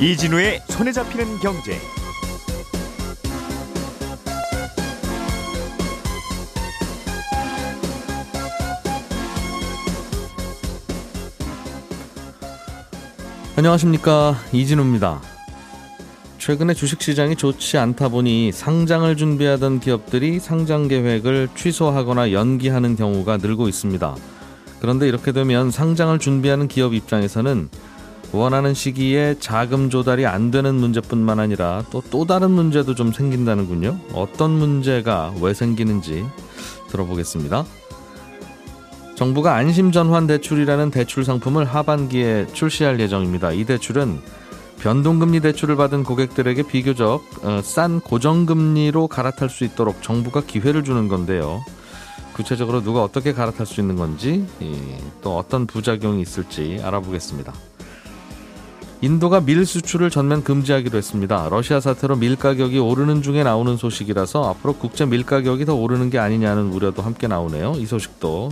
이진우의 손에 잡히는 경제. 안녕하십니까 이진우입니다. 최근에 주식시장이 좋지 않다 보니 상장을 준비하던 기업들이 상장 계획을 취소하거나 연기하는 경우가 늘고 있습니다. 그런데 이렇게 되면 상장을 준비하는 기업 입장에서는 원하는 시기에 자금 조달이 안 되는 문제뿐만 아니라 또 또 다른 문제도 좀 생긴다는군요. 어떤 문제가 왜 생기는지 들어보겠습니다. 정부가 안심전환 대출이라는 대출 상품을 하반기에 출시할 예정입니다. 이 대출은 변동금리 대출을 받은 고객들에게 비교적 어, 싼 고정금리로 갈아탈 수 있도록 정부가 기회를 주는 건데요. 구체적으로 누가 어떻게 갈아탈 수 있는 건지 또 어떤 부작용이 있을지 알아보겠습니다. 인도가 밀 수출을 전면 금지하기로 했습니다. 러시아 사태로 밀 가격이 오르는 중에 나오는 소식이라서 앞으로 국제 밀 가격이 더 오르는 게 아니냐는 우려도 함께 나오네요. 이 소식도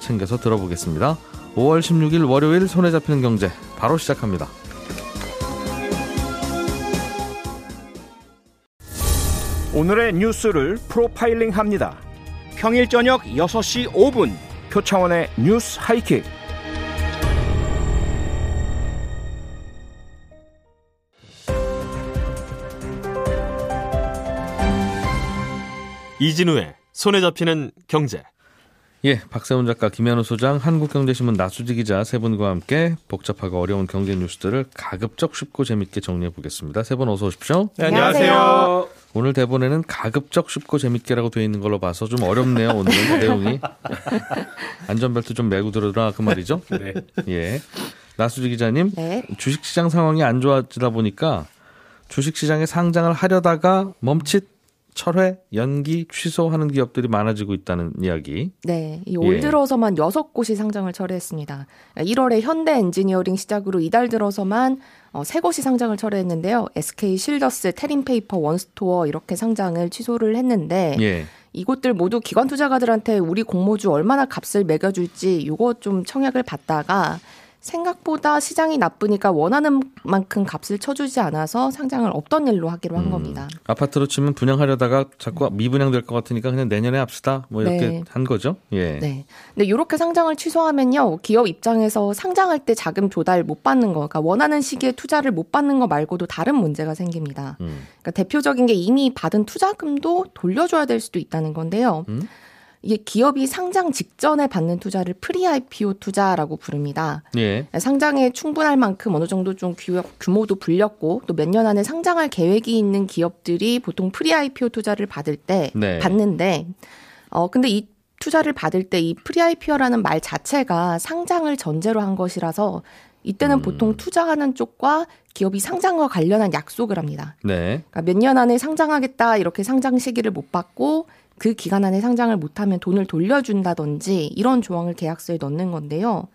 챙겨서 들어보겠습니다. 5월 16일 월요일 손에 잡히는 경제 바로 시작합니다. 오늘의 뉴스를 프로파일링 합니다. 평일 저녁 6시 5분 표창원의 뉴스 하이킥. 이진우의 손에 잡히는 경제. 예, 박세훈 작가, 김현우 소장, 한국경제신문 나수지 기자 세 분과 함께 복잡하고 어려운 경제 뉴스들을 가급적 쉽고 재밌게 정리해 보겠습니다. 세 분 어서 오십시오. 네, 안녕하세요. 오늘 대본에는 가급적 쉽고 재밌게라고 되어 있는 걸로 봐서 좀 어렵네요. 오늘 내용이 안전벨트 좀 매고 들어라 그 말이죠. 네. 예, 나수지 기자님, 네. 주식시장 상황이 안 좋아지다 보니까 주식시장에 상장을 하려다가 멈칫 철회, 연기, 취소하는 기업들이 많아지고 있다는 이야기. 네, 올 예. 들어서만 여섯 곳이 상장을 철회했습니다. 1월에 현대 엔지니어링 시작으로 이달 들어서만 어, 세 곳이 상장을 철회했는데요. SK 쉴더스, 태림페이퍼, 원스토어 이렇게 상장을 취소를 했는데 예. 이곳들 모두 기관 투자가들한테 우리 공모주 얼마나 값을 매겨줄지 요거 좀 청약을 받다가 생각보다 시장이 나쁘니까 원하는 만큼 값을 쳐주지 않아서 상장을 없던 일로 하기로 한 음. 겁니다. 아파트로 치면 분양하려다가 자꾸 미분양 될 것 같으니까 그냥 내년에 합시다. 뭐 이렇게 네. 한 거죠. 예. 네. 근데 이렇게 상장을 취소하면요. 기업 입장에서 상장할 때 자금 조달 못 받는 거, 그러니까 원하는 시기에 투자를 못 받는 거 말고도 다른 문제가 생깁니다. 음. 그러니까 대표적인 게 이미 받은 투자금도 돌려줘야 될 수도 있다는 건데요. 음? 이게 기업이 상장 직전에 받는 투자를 pre IPO 투자라고 부릅니다. 예. 상장에 충분할 만큼 어느 정도 좀 규- 규모도 불렸고 또 몇 년 안에 상장할 계획이 있는 기업들이 보통 pre IPO 투자를 받을 때 네. 받는데 어 근데 이 투자를 받을 때 이 pre IPO라는 말 자체가 상장을 전제로 한 것이라서 이때는 음. 보통 투자하는 쪽과 기업이 상장과 관련한 약속을 합니다. 네. 그러니까 몇 년 안에 상장하겠다 이렇게 상장 시기를 못 박고 그 기간 안에 상장을 못하면 돈을 돌려준다든지 이런 조항을 계약서에 넣는 건데요.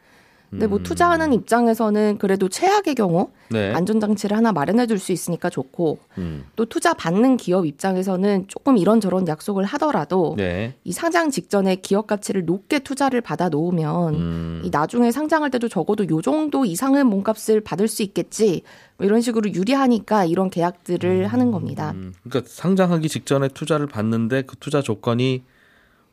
근데 뭐 음. 투자하는 입장에서는 그래도 최악의 경우 네. 안전장치를 하나 마련해 줄수 있으니까 좋고 음. 또 투자 받는 기업 입장에서는 조금 이런저런 약속을 하더라도 네. 이 상장 직전에 기업 가치를 높게 투자를 받아 놓으면 음. 이 나중에 상장할 때도 적어도 요 정도 이상의 몸값을 받을 수 있겠지 뭐 이런 식으로 유리하니까 이런 계약들을 하는 겁니다. 음. 그러니까 상장하기 직전에 투자를 받는데 그 투자 조건이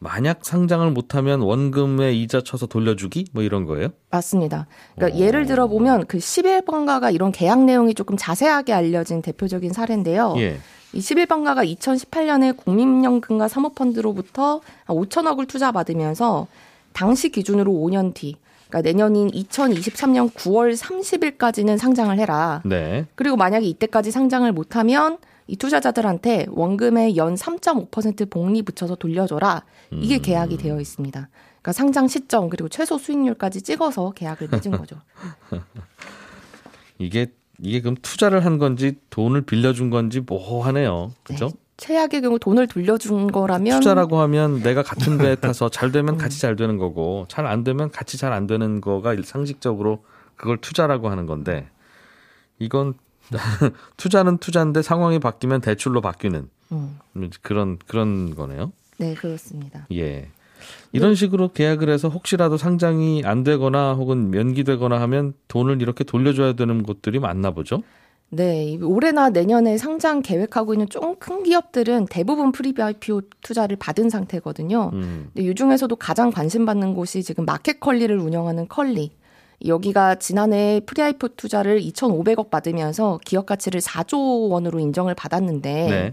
만약 상장을 못하면 원금에 이자 쳐서 돌려주기 뭐 이런 거예요? 맞습니다. 그러니까 예를 들어 보면 그 11번가가 이런 계약 내용이 조금 자세하게 알려진 대표적인 사례인데요. 예. 이 11번가가 2018년에 국민연금과 사모펀드로부터 5천억을 투자받으면서 당시 기준으로 5년 뒤, 그러니까 내년인 2023년 9월 30일까지는 상장을 해라. 네. 그리고 만약에 이때까지 상장을 못하면 이 투자자들한테 원금에 연3.5% 복리 붙여서 돌려줘라. 이게 음. 계약이 되어 있습니다. 그러니까 상장 시점 그리고 최소 수익률까지 찍어서 계약을 맺은 거죠. 이게 이게 그럼 투자를 한 건지 돈을 빌려준 건지 모호하네요. 그죠? 네. 최악의 경우 돈을 돌려준 거라면 투자라고 하면 내가 같은 배에 타서 잘 되면 같이 잘 되는 거고 잘 안 되면 같이 잘 안 되는 거가 상식적으로 그걸 투자라고 하는 건데 이건 투자는 투자인데 상황이 바뀌면 대출로 바뀌는 음, 그런 그런 거네요. 네 그렇습니다. 예. 이런 식으로 계약을 해서 혹시라도 상장이 안 되거나 혹은 연기되거나 하면 돈을 이렇게 돌려줘야 되는 곳들이 많나 보죠. 네, 올해나 내년에 상장 계획하고 있는 좀 큰 기업들은 대부분 pre-IPO 투자를 받은 상태거든요. 음. 근데 이 중에서도 가장 관심 받는 곳이 지금 마켓컬리를 운영하는 컬리. 여기가 지난해 pre-IPO 투자를 2,500억 받으면서 기업 가치를 4조 원으로 인정을 받았는데 네.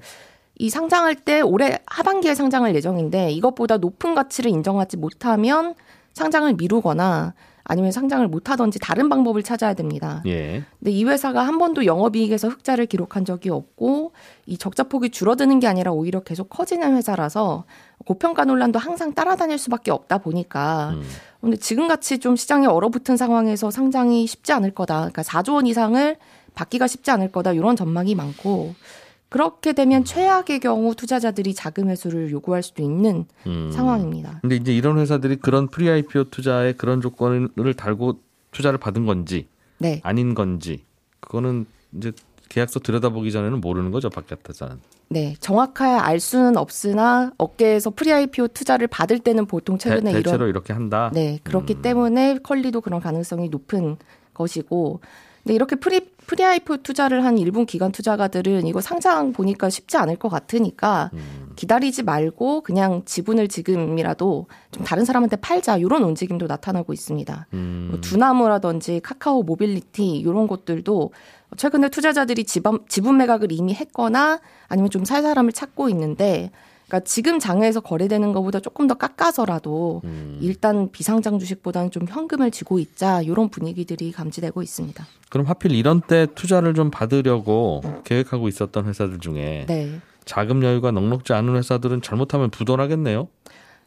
이 상장할 때 올해 하반기에 상장할 예정인데 이것보다 높은 가치를 인정하지 못하면 상장을 미루거나 아니면 상장을 못하던지 다른 방법을 찾아야 됩니다. 예. 근데 이 회사가 한 번도 영업이익에서 흑자를 기록한 적이 없고 이 적자폭이 줄어드는 게 아니라 오히려 계속 커지는 회사라서 고평가 논란도 항상 따라다닐 수밖에 없다 보니까 음. 근데 지금 같이 좀 시장이 얼어붙은 상황에서 상장이 쉽지 않을 거다. 그러니까 4조 원 이상을 받기가 쉽지 않을 거다. 이런 전망이 많고 그렇게 되면 최악의 경우 투자자들이 자금 회수를 요구할 수도 있는 음. 상황입니다. 근데 이제 이런 회사들이 그런 pre-IPO 투자에 그런 조건을 달고 투자를 받은 건지 네. 아닌 건지 그거는 이제 계약서 들여다보기 전에는 모르는 거죠 바깥에서는. 네. 정확하게 알 수는 없으나 업계에서 pre-IPO 투자를 받을 때는 보통 대, 최근에 이런 대체로 이렇게 한다. 네, 그렇기 음. 때문에 컬리도 그런 가능성이 높은 것이고, 근데 이렇게 pre pre-IPO 투자를 한 일부 기관 투자가들은 이거 상장 보니까 쉽지 않을 것 같으니까 음. 기다리지 말고 그냥 지분을 지금이라도 좀 다른 사람한테 팔자 이런 움직임도 나타나고 있습니다. 음. 뭐 두나무라든지 카카오 모빌리티 이런 것들도 최근에 투자자들이 지분, 지분 매각을 이미 했거나 아니면 좀 살 사람을 찾고 있는데 그러니까 지금 장에서 거래되는 것보다 조금 더 깎아서라도 음. 일단 비상장 주식보다는 좀 현금을 쥐고 있자 이런 분위기들이 감지되고 있습니다. 그럼 하필 이런 때 투자를 좀 받으려고 계획하고 있었던 회사들 중에 네. 자금 여유가 넉넉지 않은 회사들은 잘못하면 부도나겠네요.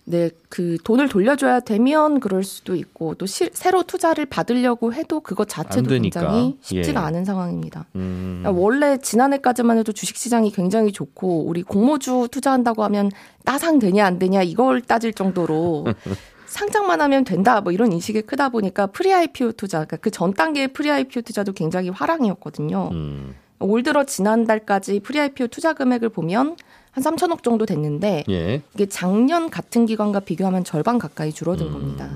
네, 그 돈을 돌려줘야 되면 그럴 수도 있고 또 시, 새로 투자를 받으려고 해도 그것 안 자체도. 굉장히 쉽지가 예. 않은 상황입니다. 음. 그러니까 원래 지난해까지만 해도 주식 시장이 굉장히 좋고 우리 공모주 투자한다고 하면 따상 되냐 안 되냐 이걸 따질 정도로 상장만 하면 된다 뭐 이런 인식이 크다 보니까 pre IPO 투자 그러니까 그 전 단계의 pre IPO 투자도 굉장히 활황이었거든요. 음. 올 들어 지난달까지 pre IPO 투자 금액을 보면 한 3천억 정도 됐는데 예. 이게 작년 같은 기간과 비교하면 절반 가까이 줄어든 음. 겁니다.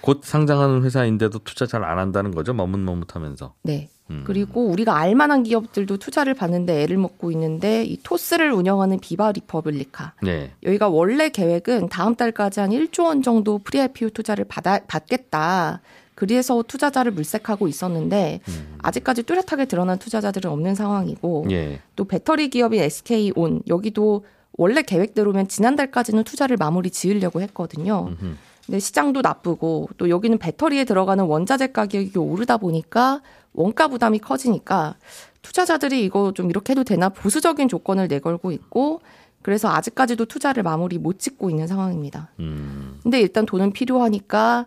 곧 상장하는 회사인데도 투자 잘 안 한다는 거죠. 머뭇머뭇하면서. 네. 음. 그리고 우리가 알만한 기업들도 투자를 받는데 애를 먹고 있는데 이 토스를 운영하는 비바 리퍼블리카 네. 여기가 원래 계획은 다음 달까지 한 1조 원 정도 pre-IPO 투자를 받아, 받겠다. 그래서 투자자를 물색하고 있었는데 음. 아직까지 뚜렷하게 드러난 투자자들은 없는 상황이고 예. 또 배터리 기업인 SK온 여기도 원래 계획대로면 지난달까지는 투자를 마무리 지으려고 했거든요. 음흠. 근데 시장도 나쁘고 또 여기는 배터리에 들어가는 원자재 가격이 오르다 보니까 원가 부담이 커지니까 투자자들이 이거 좀 이렇게 해도 되나 보수적인 조건을 내걸고 있고 그래서 아직까지도 투자를 마무리 못 짓고 있는 상황입니다. 음. 근데 일단 돈은 필요하니까 어,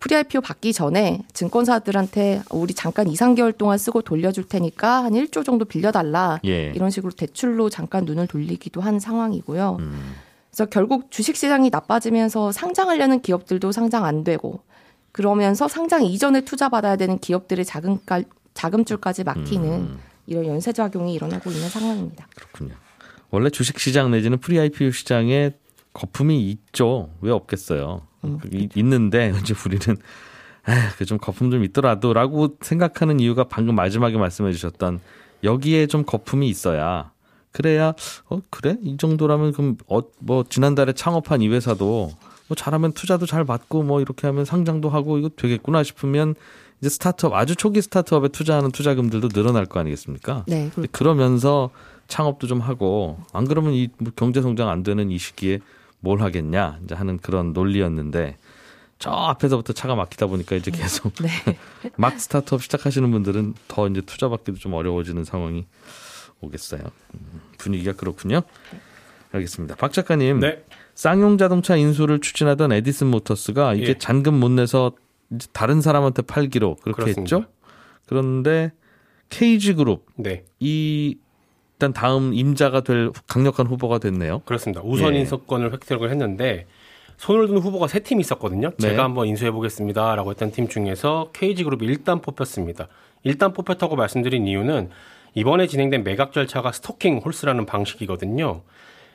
pre-IPO 받기 전에 증권사들한테 우리 잠깐 2, 3개월 동안 쓰고 돌려줄 테니까 한 1조 정도 빌려달라. 예. 이런 식으로 대출로 잠깐 눈을 돌리기도 한 상황이고요. 음. 그래서 결국 주식시장이 나빠지면서 상장하려는 기업들도 상장 안 되고 그러면서 상장 이전에 투자받아야 되는 기업들의 자금가, 자금줄까지 막히는 음. 이런 연쇄작용이 일어나고 있는 상황입니다. 그렇군요. 원래 주식 시장 내지는 pre IPO 시장에 거품이 있죠. 왜 없겠어요. 음, 이- 있는데 이제 우리는 그좀 거품 좀 있더라도라고 생각하는 이유가 방금 마지막에 말씀해 주셨던 여기에 좀 거품이 있어야 그래야 어 그래? 이 정도라면 그럼 어 뭐 지난달에 창업한 이 회사도 뭐 잘하면 투자도 잘 받고 뭐 이렇게 하면 상장도 하고 이거 되겠구나 싶으면 이제 스타트업 아주 초기 스타트업에 투자하는 투자금들도 늘어날 거 아니겠습니까? 네, 그렇- 그러면서 창업도 좀 하고 안 그러면 이뭐 경제 성장 안 되는 이 시기에 뭘 하겠냐 이제 하는 그런 논리였는데 저 앞에서부터 차가 막히다 보니까 이제 계속 네. 막 스타트업 시작하시는 분들은 더 이제 투자 받기도 좀 어려워지는 상황이 오겠어요. 음, 분위기가 그렇군요. 알겠습니다. 박 작가님, 네. 쌍용 자동차 인수를 추진하던 에디슨 모터스가 이게 예. 잔금 못 내서 이제 다른 사람한테 팔기로 그렇게 그렇습니다. 했죠. 그런데 KG 그룹 네. 이 일단 다음 임자가 될 강력한 후보가 됐네요. 그렇습니다. 우선 예. 인수권을 획득을 했는데 손을 든 후보가 세 팀이 있었거든요. 네. 제가 한번 인수해 보겠습니다라고 했던 팀 중에서 KG그룹이 일단 뽑혔습니다. 일단 뽑혔다고 말씀드린 이유는 이번에 진행된 매각 절차가 stalking horse라는 방식이거든요.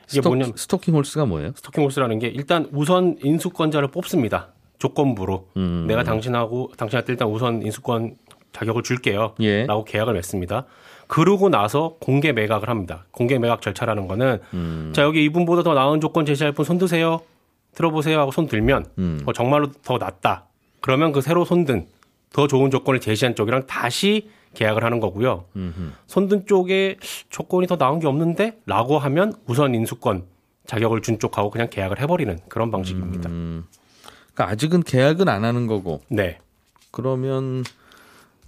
이게 스토, 뭐냐면 stalking horse가 뭐예요? stalking horse라는 게 일단 우선 인수권자를 뽑습니다. 조건부로 음. 내가 당신하고 당신한테 일단 우선 인수권 자격을 줄게요. 예. 라고 계약을 맺습니다. 그러고 나서 공개 매각을 합니다. 공개 매각 절차라는 거는 음. 자 여기 이분보다 더 나은 조건 제시할 분 손 드세요. 들어보세요 하고 손 들면 음. 어, 정말로 더 낫다. 그러면 그 새로 손든 더 좋은 조건을 제시한 쪽이랑 다시 계약을 하는 거고요. 음흠. 손든 쪽에 조건이 더 나은 게 없는데 라고 하면 우선 인수권 자격을 준 쪽하고 그냥 계약을 해버리는 그런 방식입니다. 음. 그러니까 아직은 계약은 안 하는 거고 네. 그러면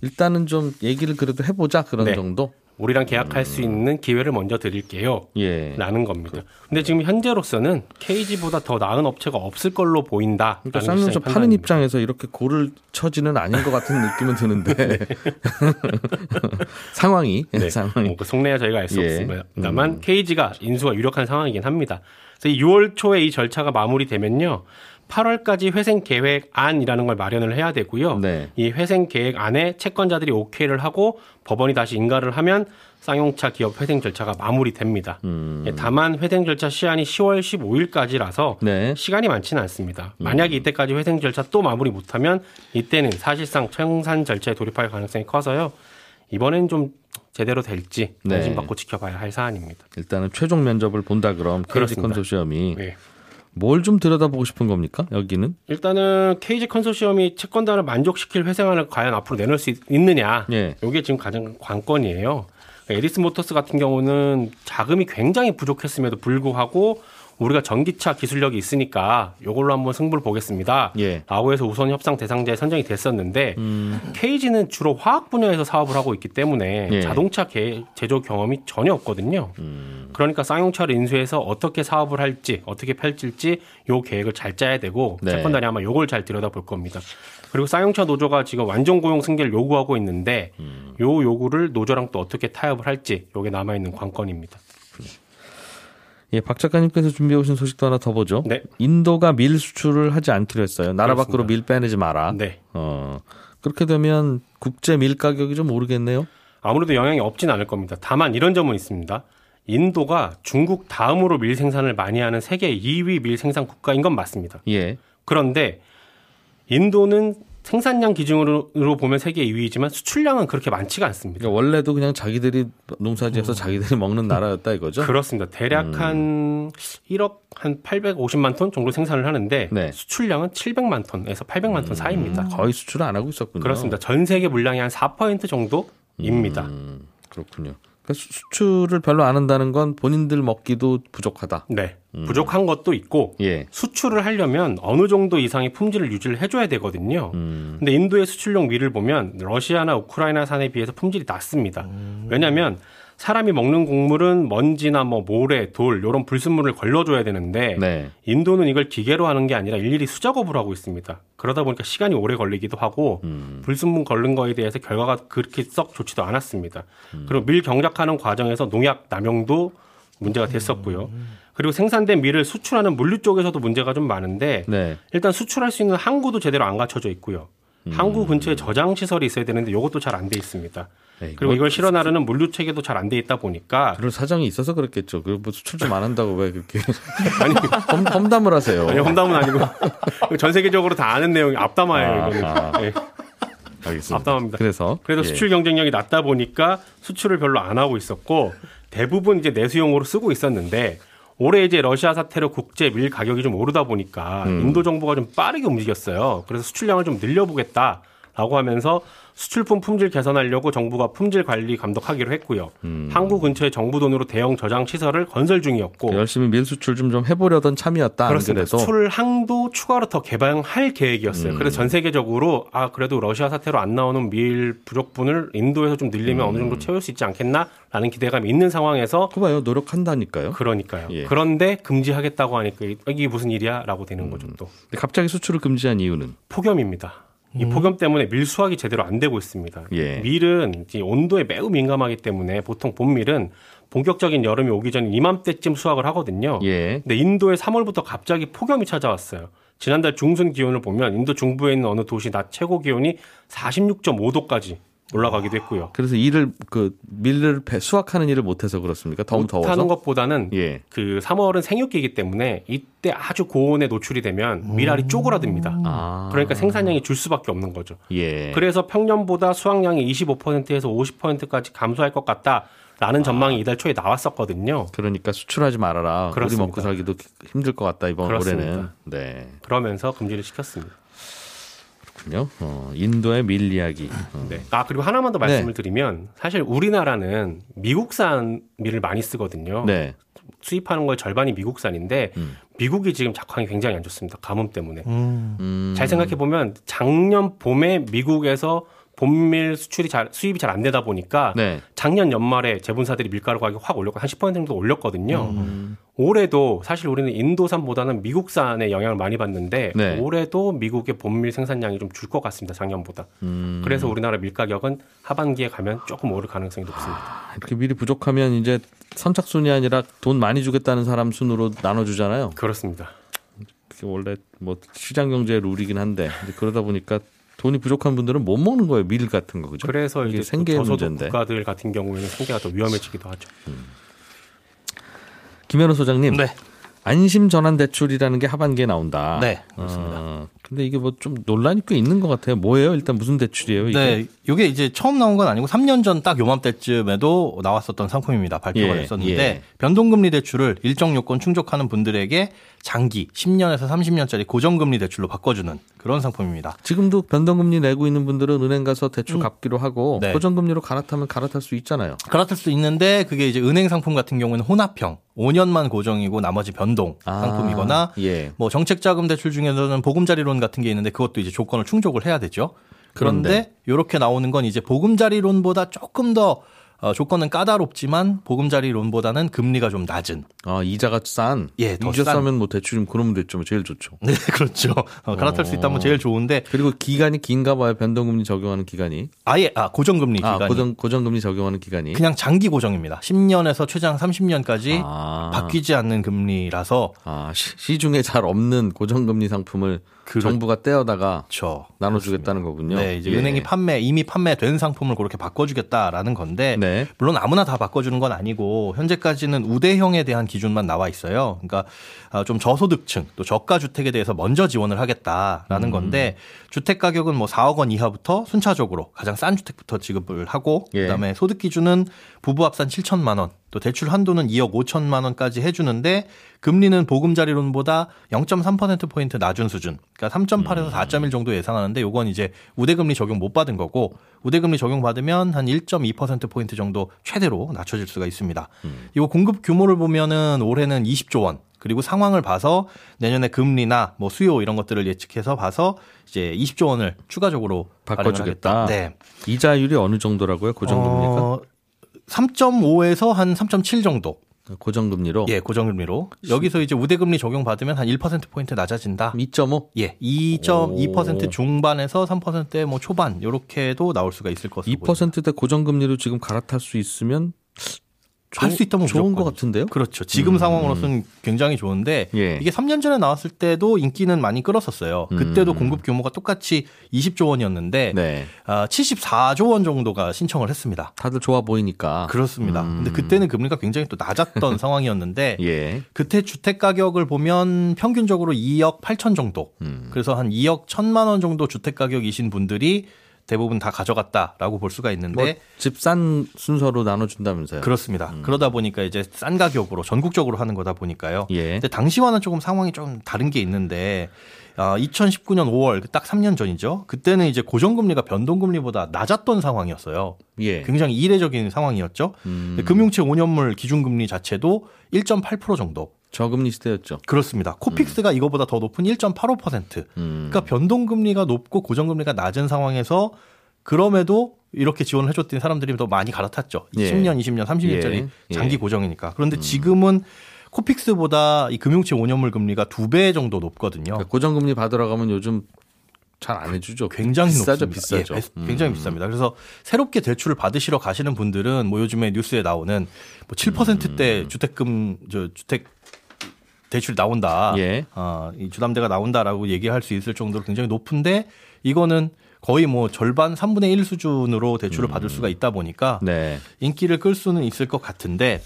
일단은 좀 얘기를 그래도 해보자 그런 네. 정도. 우리랑 계약할 수 있는 기회를 먼저 드릴게요. 예. 라는 겁니다. 근데 지금 현재로서는 KG보다 더 나은 업체가 없을 걸로 보인다. 그러니까 쌍용차 파는 입장에서 이렇게 고를 처지는 아닌 것 같은 느낌은 드는데 상황이 네. 상황이 뭐, 그 속내야 저희가 알수 예. 없습니다만 음. KG가 인수가 유력한 상황이긴 합니다. 그래서 6월 초에 이 절차가 마무리되면요. 8월까지 회생 계획 안이라는 걸 마련을 해야 되고요. 네. 이 회생 계획 안에 채권자들이 오케이를 하고 법원이 다시 인가를 하면 쌍용차 기업 회생 절차가 마무리됩니다. 음. 예, 다만 회생 절차 시한이 10월 15일까지라서 네. 시간이 많지는 않습니다. 만약에 이때까지 회생 절차 또 마무리 못하면 이때는 사실상 청산 절차에 돌입할 가능성이 커서요. 이번엔 좀 제대로 될지 네. 관심 받고 지켜봐야 할 사안입니다. 일단은 최종 면접을 본다 그럼 그렇습니다. 컨소시엄이 네. 뭘 좀 들여다보고 싶은 겁니까? 여기는? 일단은 KG 컨소시엄이 채권단을 만족시킬 회생안을 과연 앞으로 내놓을 수 있- 있느냐. 예. 이게 지금 가장 관건이에요. 에디슨 모터스 같은 경우는 자금이 굉장히 부족했음에도 불구하고 우리가 전기차 기술력이 있으니까 이걸로 한번 승부를 보겠습니다. 예. 라고 해서 우선 협상 대상자에 선정이 됐었는데 음. KG는 주로 화학 분야에서 사업을 하고 있기 때문에 예. 자동차 개- 제조 경험이 전혀 없거든요. 음. 그러니까 쌍용차를 인수해서 어떻게 사업을 할지 어떻게 펼칠지 요 계획을 잘 짜야 되고 네. 채권단이 아마 요걸 잘 들여다볼 겁니다. 그리고 쌍용차 노조가 지금 완전 고용 승계를 요구하고 있는데 음. 요 요구를 노조랑 또 어떻게 타협을 할지 요게 남아 있는 관건입니다. 예, 박 작가님께서 준비해 오신 소식도 하나 더 보죠. 네. 인도가 밀 수출을 하지 않기로 했어요. 나라 그렇습니다. 밖으로 밀 빼내지 마라. 네. 어. 그렇게 되면 국제 밀 가격이 좀 오르겠네요. 아무래도 영향이 없진 않을 겁니다. 다만 이런 점은 있습니다. 인도가 중국 다음으로 밀 생산을 많이 하는 세계 2위 밀 생산 국가인 건 맞습니다. 예. 그런데 인도는 생산량 기준으로 보면 세계 2위이지만 수출량은 그렇게 많지가 않습니다. 그러니까 원래도 그냥 자기들이 농사지어서 자기들이 먹는 나라였다 이거죠. 음. 그렇습니다. 대략 음. 한 1억 한 850만 톤 정도 생산을 하는데 네. 수출량은 700만 톤에서 800만 톤 사이입니다. 거의 수출을 안 하고 있었군요. 그렇습니다. 전 세계 물량의 한 4% 정도입니다. 음, 그렇군요. 그러니까 수- 수출을 별로 안 한다는 건 본인들 먹기도 부족하다. 네. 부족한 것도 있고 예. 수출을 하려면 어느 정도 이상의 품질을 유지를 해줘야 되거든요. 음. 근데 인도의 수출용 밀을 보면 러시아나 우크라이나산에 비해서 품질이 낮습니다. 왜냐하면 사람이 먹는 곡물은 먼지나 뭐 모래, 돌 이런 불순물을 걸러줘야 되는데 네. 인도는 이걸 기계로 하는 게 아니라 일일이 수작업을 하고 있습니다. 그러다 보니까 시간이 오래 걸리기도 하고 음. 불순물 걸른 거에 대해서 결과가 그렇게 썩 좋지도 않았습니다. 그리고 밀 경작하는 과정에서 농약 남용도 문제가 됐었고요. 그리고 생산된 밀을 수출하는 물류 쪽에서도 문제가 좀 많은데 네. 일단 수출할 수 있는 항구도 제대로 안 갖춰져 있고요. 항구 근처에 저장 시설이 있어야 되는데 이것도 잘 안 돼 있습니다. 에이, 그리고 뭐 이걸 실어 나르는 물류 체계도 잘 안 돼 있다 보니까 그런 사정이 있어서 그렇겠죠. 그뭐 수출 좀 안 한다고 왜 그렇게 아니 험, 험담을 하세요. 아니 험담은 아니고 전 세계적으로 다 아는 내용이 앞담화예요 아, 이거는. 아. 예, 알겠습니다. 앞담합니다. 그래서 그래서 예. 수출 경쟁력이 낮다 보니까 수출을 별로 안 하고 있었고 대부분 이제 내수용으로 쓰고 있었는데 올해 이제 러시아 사태로 국제 밀 가격이 좀 오르다 보니까 음. 인도 정부가 좀 빠르게 움직였어요. 그래서 수출량을 좀 늘려보겠다라고 하면서 수출품 품질 개선하려고 정부가 품질 관리 감독하기로 했고요. 음. 항구 근처에 정부 돈으로 대형 저장 시설을 건설 중이었고 열심히 밀 수출 좀 좀 해보려던 참이었다. 안 그렇습니다. 수출 항도 추가로 더 개방할 계획이었어요. 음. 그래서 전 세계적으로 아 그래도 러시아 사태로 안 나오는 밀 부족분을 인도에서 좀 늘리면 어느 음. 정도 채울 수 있지 않겠나라는 기대감이 있는 상황에서 그거 봐요. 노력한다니까요. 그러니까요. 예. 그런데 금지하겠다고 하니까 이게 무슨 일이야라고 되는 거죠 음. 또 근데 갑자기 수출을 금지한 이유는 폭염입니다. 이 폭염 때문에 밀 수확이 제대로 안 되고 있습니다. 음. 예. 밀은 이 온도에 매우 민감하기 때문에 보통 봄밀은 본격적인 여름이 오기 전 이맘때쯤 수확을 하거든요. 예. 근데 인도에 3월부터 갑자기 폭염이 찾아왔어요. 지난달 중순 기온을 보면 인도 중부에 있는 어느 도시 낮 최고 기온이 46.5도까지 올라가기도 했고요. 그래서 일을 그 밀을 수확하는 일을 못해서 그렇습니까? 너무 더워서. 못하는 것보다는 예. 그 3월은 생육기이기 때문에 이때 아주 고온에 노출이 되면 밀알이 쪼그라듭니다. 아. 그러니까 생산량이 줄 수밖에 없는 거죠. 예. 그래서 평년보다 수확량이 25%에서 50%까지 감소할 것 같다 라는 전망이 이달 초에 나왔었거든요. 그러니까 수출하지 말아라. 그렇습니다. 우리 먹고 살기도 힘들 것 같다 이번 그렇습니다. 올해는. 네. 그러면서 금지를 시켰습니다. 그렇군요. 어, 인도의 밀 이야기. 어. 네. 아 그리고 하나만 더 말씀을 드리면 사실 우리나라는 미국산 밀을 많이 쓰거든요. 네. 수입하는 걸 절반이 미국산인데 음. 미국이 지금 작황이 굉장히 안 좋습니다. 가뭄 때문에. 음. 음. 잘 생각해 보면 작년 봄에 미국에서 봄밀 수출이 잘 수입이 잘 안 되다 보니까 네. 작년 연말에 제분사들이 밀가루 가격 확 올렸고 한 10% 정도 올렸거든요. 음. 올해도 사실 우리는 인도산보다는 미국산의 영향을 많이 받는데 네. 올해도 미국의 봄밀 생산량이 좀 줄 것 같습니다. 작년보다. 음. 그래서 우리나라 밀 가격은 하반기에 가면 조금 오를 가능성이 높습니다. 이렇게 밀이 부족하면 이제 선착순이 아니라 돈 많이 주겠다는 사람 순으로 나눠주잖아요. 그렇습니다. 원래 뭐 시장 경제 룰이긴 한데 그러다 보니까 돈이 부족한 분들은 못 먹는 거예요. 밀 같은 거 그죠? 그래서 이게 생계 문제인데. 국가들 같은 경우에는 생계가 더 위험해지기도 하죠. 김현우 소장님. 네. 안심 전환 대출이라는 게 하반기에 나온다. 네, 그렇습니다. 어, 근데 이게 뭐 좀 논란이 꽤 있는 것 같아요. 뭐예요? 일단 무슨 대출이에요? 이게? 네, 이게 이제 처음 나온 건 아니고 3년 전 딱 요맘때쯤에도 나왔었던 상품입니다. 발표가 예, 됐었는데 예. 변동금리 대출을 일정 요건 충족하는 분들에게 장기 10년에서 30년짜리 고정금리 대출로 바꿔주는 그런 상품입니다. 지금도 변동금리 내고 있는 분들은 은행 가서 대출 갚기로 하고 네. 고정금리로 갈아타면 갈아탈 수 있잖아요. 갈아탈 수 있는데 그게 이제 은행 상품 같은 경우는 혼합형 5년만 고정이고 나머지 변동 아, 상품이거나 예. 뭐 정책자금 대출 중에서는 보금자리론 같은 게 있는데 그것도 이제 조건을 충족을 해야 되죠. 그런데 그런데? 이렇게 나오는 건 이제 보금자리론보다 조금 더 어, 조건은 까다롭지만 보금자리론보다는 금리가 좀 낮은. 아 이자가 싼. 예, 더 이자 싼. 싸면 뭐 대출이면 그러면 됐죠. 뭐 제일 좋죠. 네, 그렇죠. 어, 갈아탈 수 있다면 제일 좋은데 그리고 기간이 긴가 봐요. 변동금리 적용하는 기간이. 아예 아 고정금리 아 기간이 고정 고정금리 적용하는 기간이. 그냥 장기 고정입니다. 10년에서 최장 30년까지 아. 바뀌지 않는 금리라서 아 시, 시중에 잘 없는 고정금리 상품을 그렇- 정부가 떼어다가 그렇죠. 나눠주겠다는 거군요. 네, 이제 예. 은행이 판매 이미 판매된 상품을 그렇게 바꿔주겠다라는 건데 네. 물론 아무나 다 바꿔주는 건 아니고 현재까지는 우대형에 대한 기준만 나와 있어요. 그러니까 아, 좀 저소득층 또 저가 주택에 대해서 먼저 지원을 음. 하겠다라는 건데 주택 가격은 뭐 4억 원 이하부터 순차적으로 가장 싼 주택부터 지급을 하고 예. 그다음에 소득 기준은 부부 합산 7천만 원, 또 대출 한도는 2억 5천만 원까지 해주는데 금리는 보금자리론보다 0.3% 포인트 낮은 수준, 그러니까 3.8에서 4.1 정도 예상하는데 요건 이제 우대금리 적용 못 받은 거고 우대금리 적용 받으면 한 1.2% 포인트 정도 최대로 낮춰질 수가 있습니다. 이거 공급 규모를 보면은 올해는 20조 원. 그리고 상황을 봐서 내년에 금리나 뭐 수요 이런 것들을 예측해서 봐서 이제 20조 원을 추가적으로 바꿔주겠다. 네. 이자율이 어느 정도라고요? 고정금리가? 어, 3.5에서 한 3.7 정도. 고정금리로? 예, 고정금리로. 여기서 이제 우대금리 적용받으면 한 1%포인트 낮아진다. 2.5? 예, 2.2% 오. 중반에서 3%대 뭐 초반, 요렇게도 나올 수가 있을 것으로 보입니다. 2%대 고정금리로 지금 갈아탈 수 있으면 할 수 있다면 좋은 무조건 것 같은데요? 그렇죠. 지금 음. 상황으로서는 굉장히 좋은데 예. 이게 3년 전에 나왔을 때도 인기는 많이 끌었었어요. 그때도 음. 공급 규모가 똑같이 20조 원이었는데 네. 아, 74조 원 정도가 신청을 했습니다. 다들 좋아 보이니까. 그렇습니다. 음. 근데 그때는 금리가 굉장히 또 낮았던 상황이었는데 예. 그때 주택 가격을 보면 평균적으로 2억 8천 정도. 음. 그래서 한 2억 1천만 원 정도 주택 가격이신 분들이 대부분 다 가져갔다라고 볼 수가 있는데 뭐집싼 순서로 나눠준다면서요? 그렇습니다. 그러다 보니까 이제 싼 가격으로 전국적으로 하는 거다 보니까요. 예. 근데 당시와는 조금 상황이 좀 다른 게 있는데 아, 2019년 5월 딱 3년 전이죠. 그때는 이제 고정금리가 변동금리보다 낮았던 상황이었어요. 예. 굉장히 이례적인 상황이었죠. 음. 금융채 5년물 기준금리 자체도 1.8% 정도. 저금리 시대였죠. 그렇습니다. 코픽스가 이거보다 더 높은 1.85%. 음. 그러니까 변동금리가 높고 고정금리가 낮은 상황에서 그럼에도 이렇게 지원을 해줬더니 사람들이 더 많이 갈아탔죠. 예. 10년, 20년, 30년짜리 예. 예. 장기 고정이니까. 그런데 지금은 코픽스보다 이 금융채 5년물 금리가 두 배 정도 높거든요. 그러니까 고정금리 받으러 가면 요즘 잘안 해주죠. 굉장히 비싸죠, 높습니다. 비싸죠. 예, 비- 굉장히 음. 비쌉니다. 그래서 새롭게 대출을 받으시러 가시는 분들은 뭐 요즘에 뉴스에 나오는 뭐 7%대 음. 주택금 저 주택 대출 나온다. 예. 아, 이 주담대가 나온다라고 얘기할 수 있을 정도로 굉장히 높은데 이거는 거의 뭐 절반 3분의 1 수준으로 대출을 받을 수가 있다 보니까 네. 인기를 끌 수는 있을 것 같은데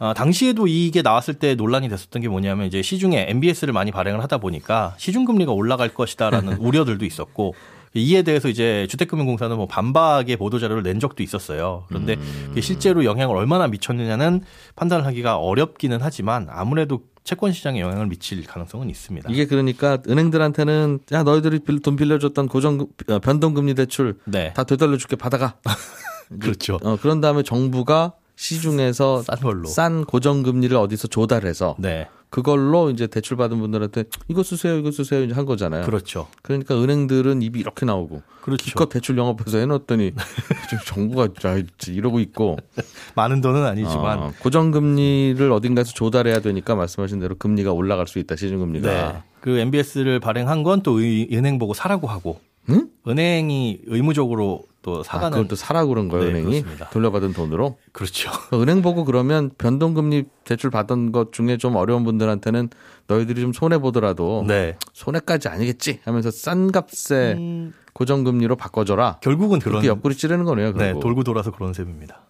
어, 당시에도 이게 나왔을 때 논란이 됐었던 게 뭐냐면 이제 시중에 MBS를 많이 발행을 하다 보니까 시중 금리가 올라갈 것이다라는 우려들도 있었고 이에 대해서 이제 주택금융공사는 뭐 반박의 보도 자료를 낸 적도 있었어요. 그런데 그게 실제로 영향을 얼마나 미쳤느냐는 판단을 하기가 어렵기는 하지만 아무래도 채권 시장에 영향을 미칠 가능성은 있습니다. 이게 그러니까 은행들한테는 야 너희들이 빌- 돈 빌려줬던 고정 어, 변동금리 대출 네. 다 되돌려 줄게 받아가. 그렇죠. 어, 그런 다음에 정부가 시중에서 싼 걸로. 싼 고정금리를 어디서 조달해서 네. 그걸로 이제 대출 받은 분들한테 이거 쓰세요, 이거 쓰세요 이제 한 거잖아요. 그렇죠. 그러니까 은행들은 입이 이렇게 나오고 그렇죠. 기껏 대출 영업해서 해놨더니 정부가 자, 이러고 있고 많은 돈은 아니지만 어, 고정금리를 어딘가에서 조달해야 되니까 말씀하신 대로 금리가 올라갈 수 있다 시중금리가. 네. 그 MBS를 발행한 건 또 은행 보고 사라고 하고 응? 은행이 의무적으로 또 아, 사가는 그걸 또 사라 그런 거예요 네, 은행이 그렇습니다. 돌려받은 돈으로. 그렇죠. 은행 보고 그러면 변동금리 대출 받은 것 중에 좀 어려운 분들한테는 너희들이 좀 손해 보더라도 네. 손해까지 아니겠지 하면서 싼 값에 음, 고정금리로 바꿔줘라. 결국은 그런 그렇게 옆구리 찌르는 거네요. 네, 결국. 돌고 돌아서 그런 셈입니다.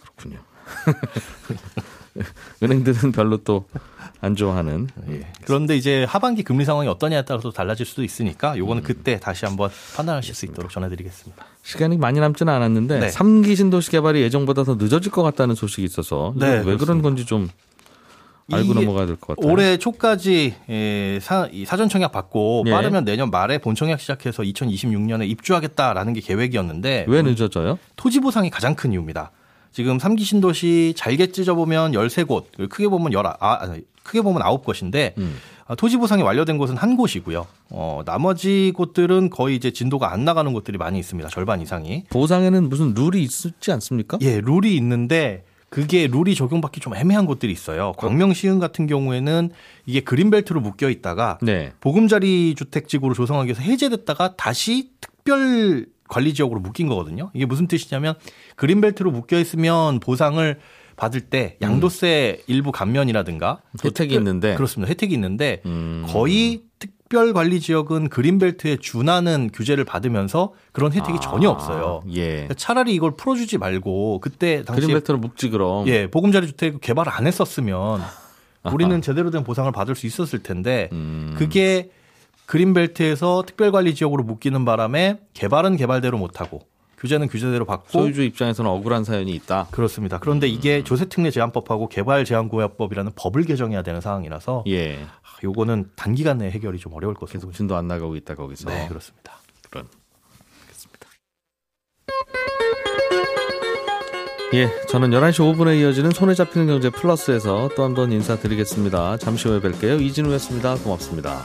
그렇군요. 은행들은 별로 또 안 좋아하는. 예. 그런데 이제 하반기 금리 상황이 어떠냐에 따라서 달라질 수도 있으니까 요거는 그때 다시 한번 판단하실 수 있도록 전해드리겠습니다. 시간이 많이 남지는 않았는데 네. 삼 3기 신도시 개발이 예정보다 더 늦어질 것 같다는 소식이 있어서 네, 왜 그런 그렇습니다. 건지 좀 알고 넘어가야 될 것 같아요. 올해 초까지 예, 사, 이 사전 청약 받고 예. 빠르면 내년 말에 본 청약 시작해서 2026년에 입주하겠다라는 게 계획이었는데 왜 늦어져요? 토지 보상이 가장 큰 이유입니다. 지금 3기 신도시 잘게 찢어보면 13곳, 크게 보면 1 아, 아니, 크게 보면 9곳인데 음. 아, 토지 보상이 완료된 곳은 한 곳이고요. 어, 나머지 곳들은 거의 이제 진도가 안 나가는 곳들이 많이 있습니다. 절반 이상이. 보상에는 무슨 룰이 있지 않습니까? 예, 룰이 있는데 그게 룰이 적용받기 좀 애매한 곳들이 있어요. 광명시흥 같은 경우에는 이게 그린벨트로 묶여 있다가 네. 보금자리 주택 지구로 조성하기 위해서 해제됐다가 다시 특별 관리 지역으로 묶인 거거든요. 이게 무슨 뜻이냐면 그린벨트로 묶여 있으면 보상을 받을 때 양도세 일부 감면이라든가 음. 혜택이 특별- 있는데. 그렇습니다. 혜택이 있는데 음. 거의 특별 관리 지역은 그린벨트에 준하는 규제를 받으면서 그런 혜택이 아, 전혀 없어요. 예. 그러니까 차라리 이걸 풀어주지 말고 그때 당시에 그린벨트로 묵지 그럼. 예 보금자리 주택 개발 안 했었으면 우리는 제대로 된 보상을 받을 수 있었을 텐데 음. 그게 그린벨트에서 특별관리 지역으로 묶이는 바람에 개발은 개발대로 못하고 규제는 규제대로 받고 소유주 입장에서는 억울한 사연이 있다. 그렇습니다. 그런데 이게 음. 조세특례 제한법하고 개발 제한구역법이라는 법을 개정해야 되는 상황이라서 예. 아, 요거는 단기간 내에 해결이 좀 어려울 것으로 계속 진도 안 나가고 있다 거기서. 네 그렇습니다. 그런. 알겠습니다. 예, 저는 11시 5분에 이어지는 손에 잡히는 경제 플러스에서 또 한 번 인사드리겠습니다. 잠시 후에 뵐게요. 이진우였습니다. 고맙습니다.